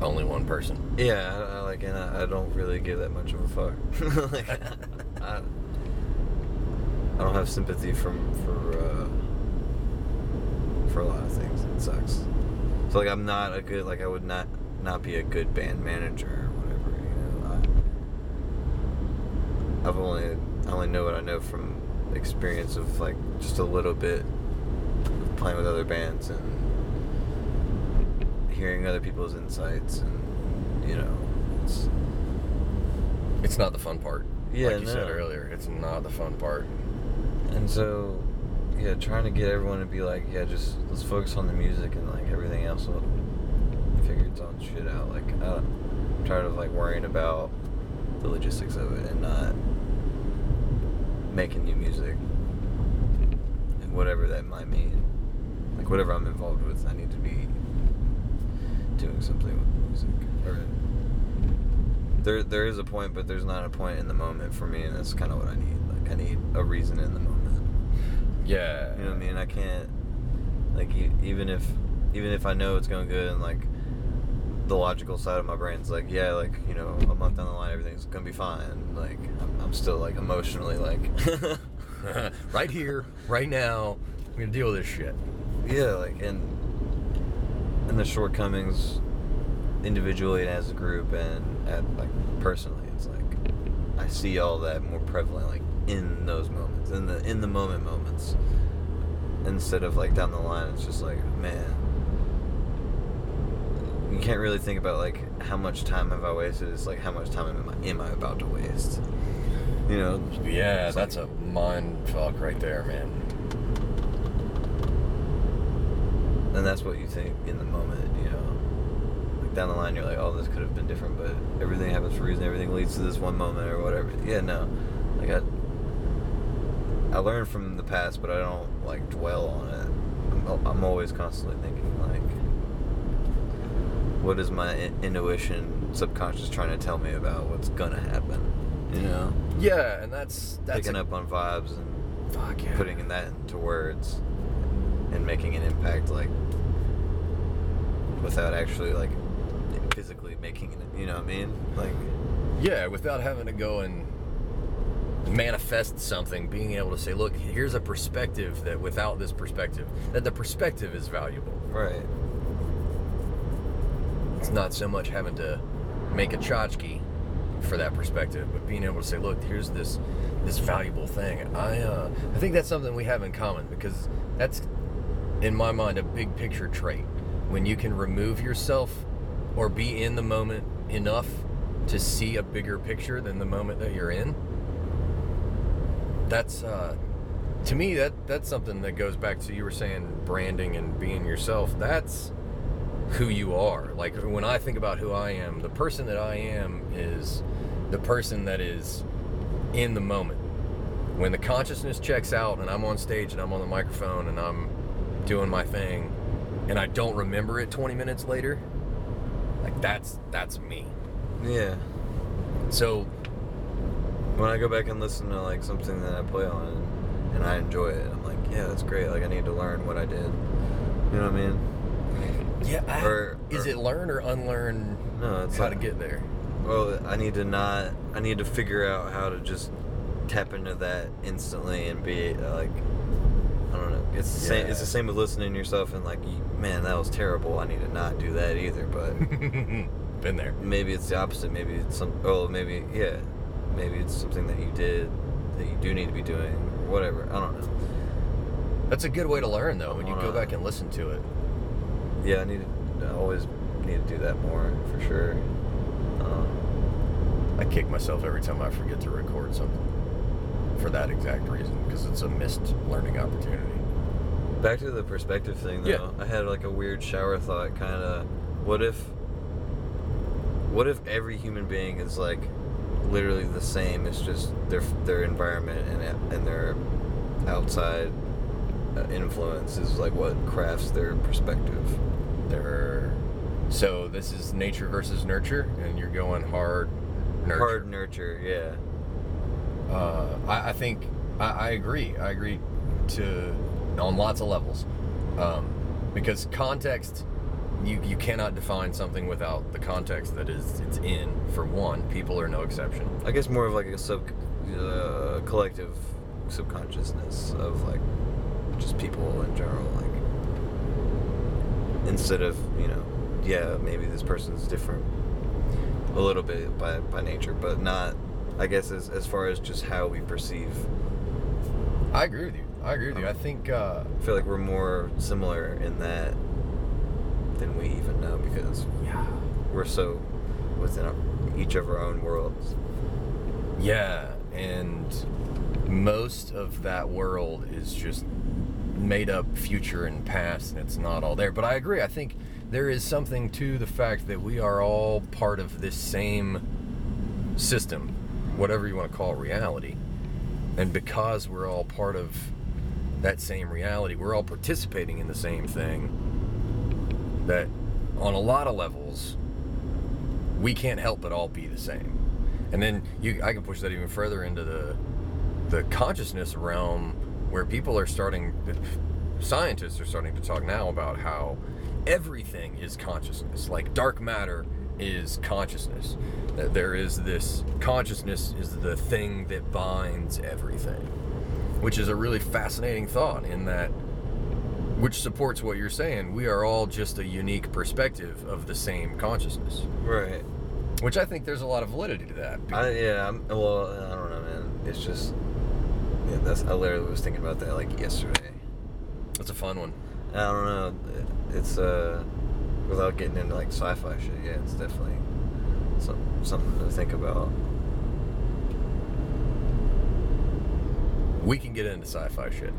only one person. Yeah, I, I like, and I, I don't really give that much of a fuck. *laughs* like, I, I don't have sympathy from for uh, for a lot of things. It sucks. So like, I'm not a good like I would not not be a good band manager or whatever. You know, I, I've only I only know what I know from experience of like just a little bit playing with other bands and hearing other people's insights and you know it's It's not the fun part. Yeah, like you said earlier, it's not the fun part. and so yeah trying to get everyone to be like yeah just let's focus on the music and like everything else will figure its own shit out like I don't, I'm tired of like worrying about the logistics of it and not making new music and whatever that might mean like whatever I'm involved with I need to be doing something with music or there there is a point but there's not a point in the moment for me and that's kind of what I need like I need a reason in the moment Yeah. you know what I mean? I can't like e- even if even if I know it's going good and like the logical side of my brain's like yeah like you know a month down the line everything's gonna be fine like I'm, I'm still like emotionally like *laughs* right here, right now, I'm gonna deal with this shit. yeah like and and the shortcomings individually and as a group and at like personally it's like I see all that more prevalent like in those moments in the in the moment moments instead of like down the line it's just like man you can't really think about like how much time have I wasted it's like how much time am I, am I about to waste you know Yeah, that's like- a mind fuck right there, man. And that's what you think in the moment, you know. Like down the line, you're like, oh, this could have been different, but everything happens for a reason. Everything leads to this one moment or whatever. Yeah, no, like I, I learn from the past, but I don't like dwell on it. I'm, I'm always constantly thinking like, what is my in- intuition, subconscious trying to tell me about what's gonna happen? You know, Yeah, and that's that's picking a- up on vibes and Fuck yeah. putting that into words and making an impact like without actually like physically making it you know what i mean like Yeah, without having to go and manifest something, being able to say, look, here's a perspective that without this perspective, that the perspective is valuable. right It's not so much having to make a tchotchke for that perspective, but being able to say, look, here's this this valuable thing. I uh, I think that's something we have in common because that's in my mind a big picture trait. When you can remove yourself or be in the moment enough to see a bigger picture than the moment that you're in. That's uh, to me that that's something that goes back to you were saying branding and being yourself. That's who you are. Like when I think about who I am, the person that I am is the person that is in the moment. When the consciousness checks out and I'm on stage and I'm on the microphone and I'm doing my thing and I don't remember it 20 minutes later, like that's that's me. yeah So when i go back and listen to like something that i play on and, i enjoy it i'm like yeah that's great like i need to learn what i did you know what i mean yeah, I- Or- is or- it learn or unlearn no it's how like, to get there? Well, I need to not. I need to figure out how to just tap into that instantly and be like, I don't know. It's the same. It's the same with listening to yourself and like, man, that was terrible. I need to not do that either. But *laughs* Been there. maybe it's the opposite. Maybe it's some. Oh, maybe yeah. Maybe it's something that you did that you do need to be doing. Or whatever. I don't know. That's a good way to learn though when you go back and listen to it. Yeah, I need to. I always need to do that more for sure. Um, I kick myself every time I forget to record something for that exact reason because it's a missed learning opportunity. Back to the perspective thing, though. Yeah. I had like a weird shower thought, kind of. What if? What if every human being is like literally the same? It's just their their environment and and their outside uh, influence is like what crafts their perspective. Their So this is nature versus nurture, and you're going hard nurture. Hard nurture, yeah. Uh, I, I think I, I agree. I agree to on lots of levels um, because context you you cannot define something without the context that is it's in. For one, people are no exception. I guess more of like a sub uh, collective subconsciousness of like just people in general like instead of you know yeah maybe this person's different a little bit by by nature but not I guess as as far as just how we perceive I agree with you. I agree with you. I think uh, I feel like we're more similar in that than we even know because yeah, we're so within our, each of our own worlds yeah, and most of that world is just made up future and past, and it's not all there. But I agree. I think there is something to the fact that we are all part of this same system, whatever you want to call it, reality. And because we're all part of that same reality, we're all participating in the same thing. That on a lot of levels, we can't help but all be the same. And then you, I can push that even further into the the consciousness realm, where people are starting, scientists are starting to talk now about how everything is consciousness. Like dark matter is consciousness. That there is this consciousness is the thing that binds everything, which is a really fascinating thought. In that, which supports what you're saying. We are all just a unique perspective of the same consciousness. right Which I think there's a lot of validity to that. I yeah, I'm, well, I don't know, man. It's just yeah, that's I literally was thinking about that like yesterday. It's a fun one. I don't know. It's uh, without getting into like sci-fi shit. Yeah, it's definitely some something to think about. We can get into sci-fi shit.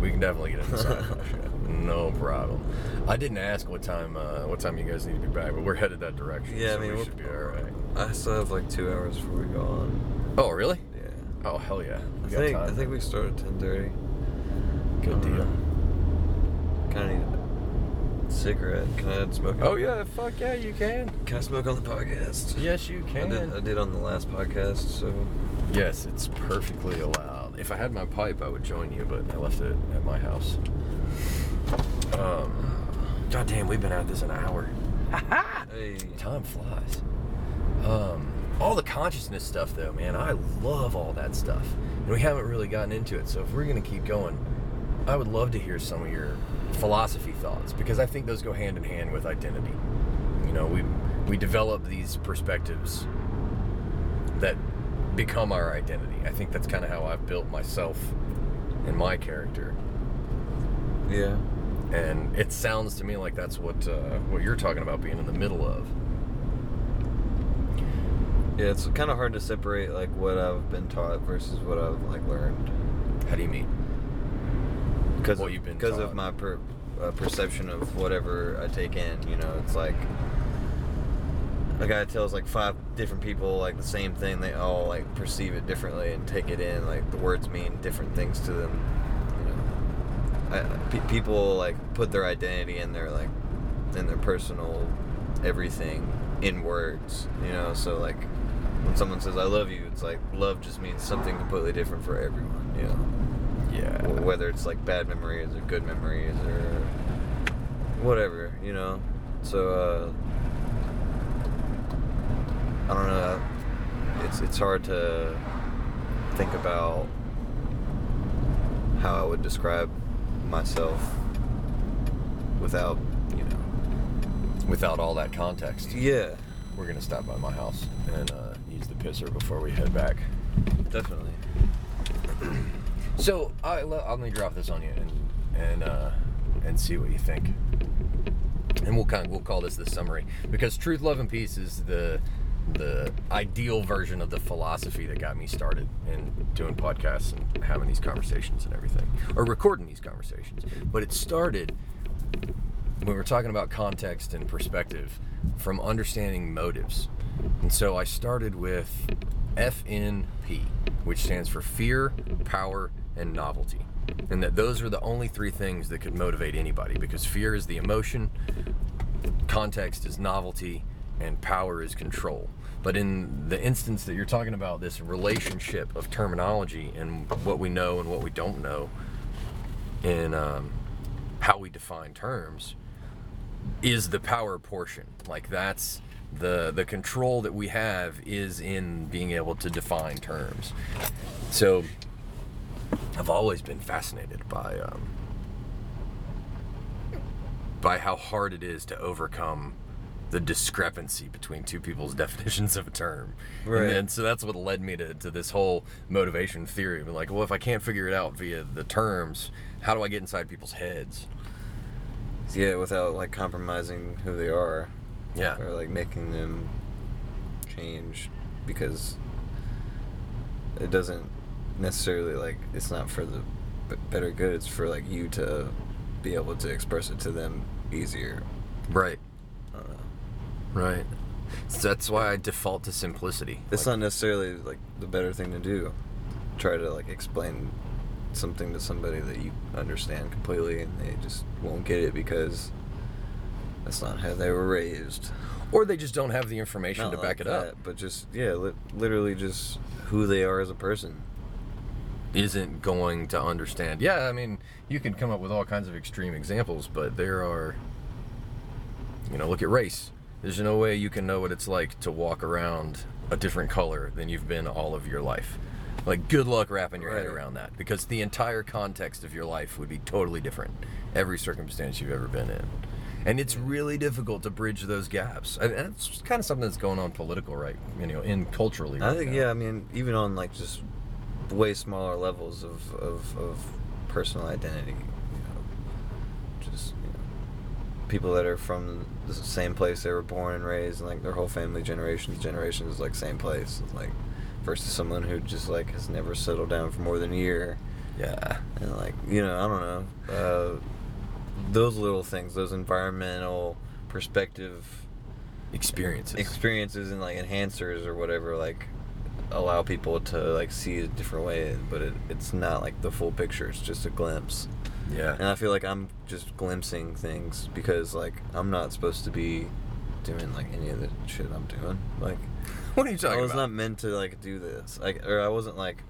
We can definitely get into sci-fi *laughs* shit. No problem. I didn't ask what time uh, what time you guys need to be back, but we're headed that direction. Yeah, I mean, we should be all right. I still have like two hours before we go on. Oh, really? Yeah, Oh, hell yeah. I We got think I think we start at ten thirty. Good deal. Kind of cigarette. Can I smoke? Oh yeah, fuck yeah, you can. Can I smoke on the podcast? Yes, you I can. did, I did on the last podcast, so Yes, it's perfectly allowed. If I had my pipe, I would join you, but I left it at my house. Um, God damn, we've been at this an hour. *laughs* hey, Time flies. Um, all the consciousness stuff, though, man, I love all that stuff, and we haven't really gotten into it. So if we're gonna keep going, I would love to hear some of your philosophy thoughts because I think those go hand in hand with identity. You know, we we develop these perspectives that become our identity. I think that's kind of how I've built myself and my character. yeah, And it sounds to me like that's what uh, what you're talking about being in the middle of. yeah. It's kind of hard to separate like what I've been taught versus what I've like learned How do you mean? Because What of, you've been because of my per, uh, perception of whatever I take in. You know, it's like a guy tells like five different people like the same thing. They all like perceive it differently and take it in. Like the words mean different things to them. You know, I, pe- people like put their identity in their like in their personal everything in words. You know, so like when someone says "I love you," it's like love just means something completely different for everyone. You know Yeah. whether it's like bad memories or good memories or whatever, you know. So uh, I don't know. It's it's hard to think about how I would describe myself without, you know. Without all that context, Yeah, we're gonna stop by my house and uh, use the pisser before we head back. definitely. So I, I'm gonna drop this on you and and uh, and see what you think. And we'll kind of we'll call this the summary because truth, love, and peace is the the ideal version of the philosophy that got me started in doing podcasts and having these conversations and everything, or recording these conversations. But it started when we're talking about context and perspective from understanding motives. And so I started with FNP, which stands for fear, power, and novelty. And that those are the only three things that could motivate anybody because fear is the emotion, context is novelty, and power is control. But in the instance that you're talking about, this relationship of terminology and what we know and what we don't know and um, how we define terms, is the power portion. Like that's the the control that we have is in being able to define terms. So I've always been fascinated by um, by how hard it is to overcome the discrepancy between two people's *laughs* definitions of a term. Right. And, then, so that's what led me to, to this whole motivation theory. But like, well, if I can't figure it out via the terms, how do I get inside people's heads? Yeah, without like compromising who they are Yeah. or like making them change because it doesn't necessarily like it's not for the better good. It's for like you to be able to express it to them easier. Right. Right. So that's why I default to simplicity. It's Like, not necessarily like the better thing to do. Try to like explain something to somebody that you understand completely and they just won't get it because that's not how they were raised. or they just don't have the information Not to back like it up. But just yeah, li- literally just who they are as a person. Isn't going to understand. Yeah, I mean, you can come up with all kinds of extreme examples, but there are, you know, look at race. There's no way you can know what it's like to walk around a different color than you've been all of your life. Like, good luck wrapping your head around that because the entire context of your life would be totally different, every circumstance you've ever been in. And it's really difficult to bridge those gaps. And it's kind of something that's going on political, right? You know, in culturally. I think now. yeah, I mean even on like just way smaller levels of of, of personal identity, you know, just you know, people that are from the same place they were born and raised, and like their whole family generations generations like same place, like versus someone who just like has never settled down for more than a year. Yeah. and like you know i don't know uh, those little things those environmental perspective Experiences. experiences and like enhancers or whatever like allow people to like see it a different way but it, it's not like the full picture it's just a glimpse yeah. and i feel like i'm just glimpsing things because like i'm not supposed to be doing like any of the shit i'm doing like *laughs* What are you talking about? I was about? not meant to like do this. Like, or I wasn't like,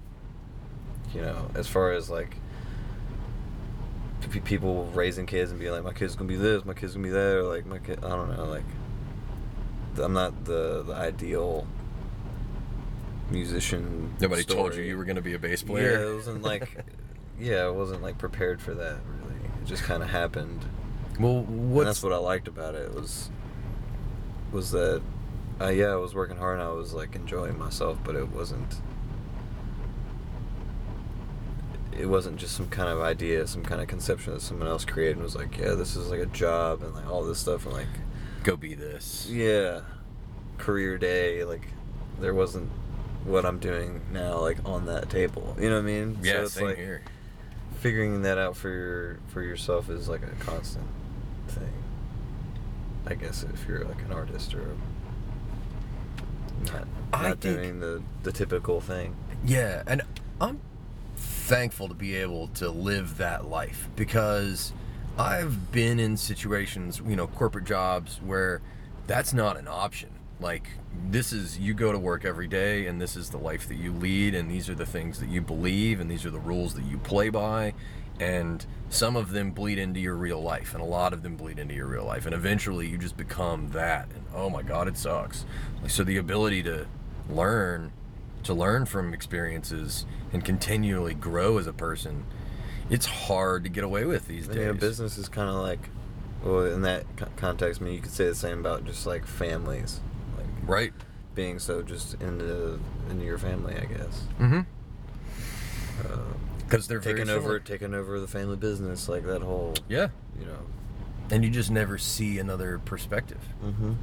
you know, as far as like p- people raising kids and being like, my kid's gonna be this, my kid's gonna be that, or like my kid. I don't know. Like, I'm not the the ideal musician. Nobody told you you were going to be a bass player. Yeah, it wasn't like. *laughs* yeah, I wasn't like prepared for that. Really, it just kind of happened. well, And that's what I liked about it was was that uh, yeah, I was working hard and I was like enjoying myself, but it wasn't it wasn't just some kind of idea, some kind of conception that someone else created and was like, yeah, this is like a job and like all this stuff and like go be this? yeah, career day like there wasn't what I'm doing now like on that table. You know what I mean? Yeah, so it's same like here. figuring that out for your for yourself is like a constant thing. I guess if you're like an artist or not, I not think- doing the the typical thing. Yeah, and I'm thankful to be able to live that life because I've been in situations, you know, corporate jobs where that's not an option. Like this is you go to work every day and this is the life that you lead and these are the things that you believe and these are the rules that you play by. And some of them bleed into your real life and a lot of them bleed into your real life. And eventually you just become that. And oh my god it sucks. Like, so the ability to learn to learn from experiences and continually grow as a person it's hard to get away with these days a business is kind of like, well, in that co- context, I mean, you could say the same about just like families, right being so just into into your family, I guess. mm-hmm Uh, because they're taking over similar. taking over the family business, like that whole, yeah you know. and you just never see another perspective Mm-hmm.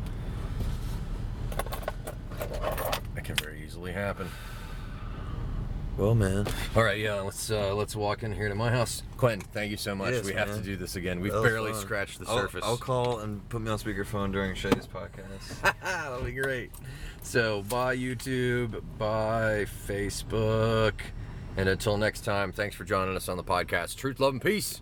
that can very easily happen Well, man. all right yeah let's uh let's walk in here to my house quentin thank you so much Yes, we have to do this again we've barely fun. scratched the I'll- surface I'll call and put me on speakerphone during Shay's podcast. *laughs* That'll be great. So, bye YouTube, bye Facebook. And until next time, thanks for joining us on the podcast. Truth, love, and peace.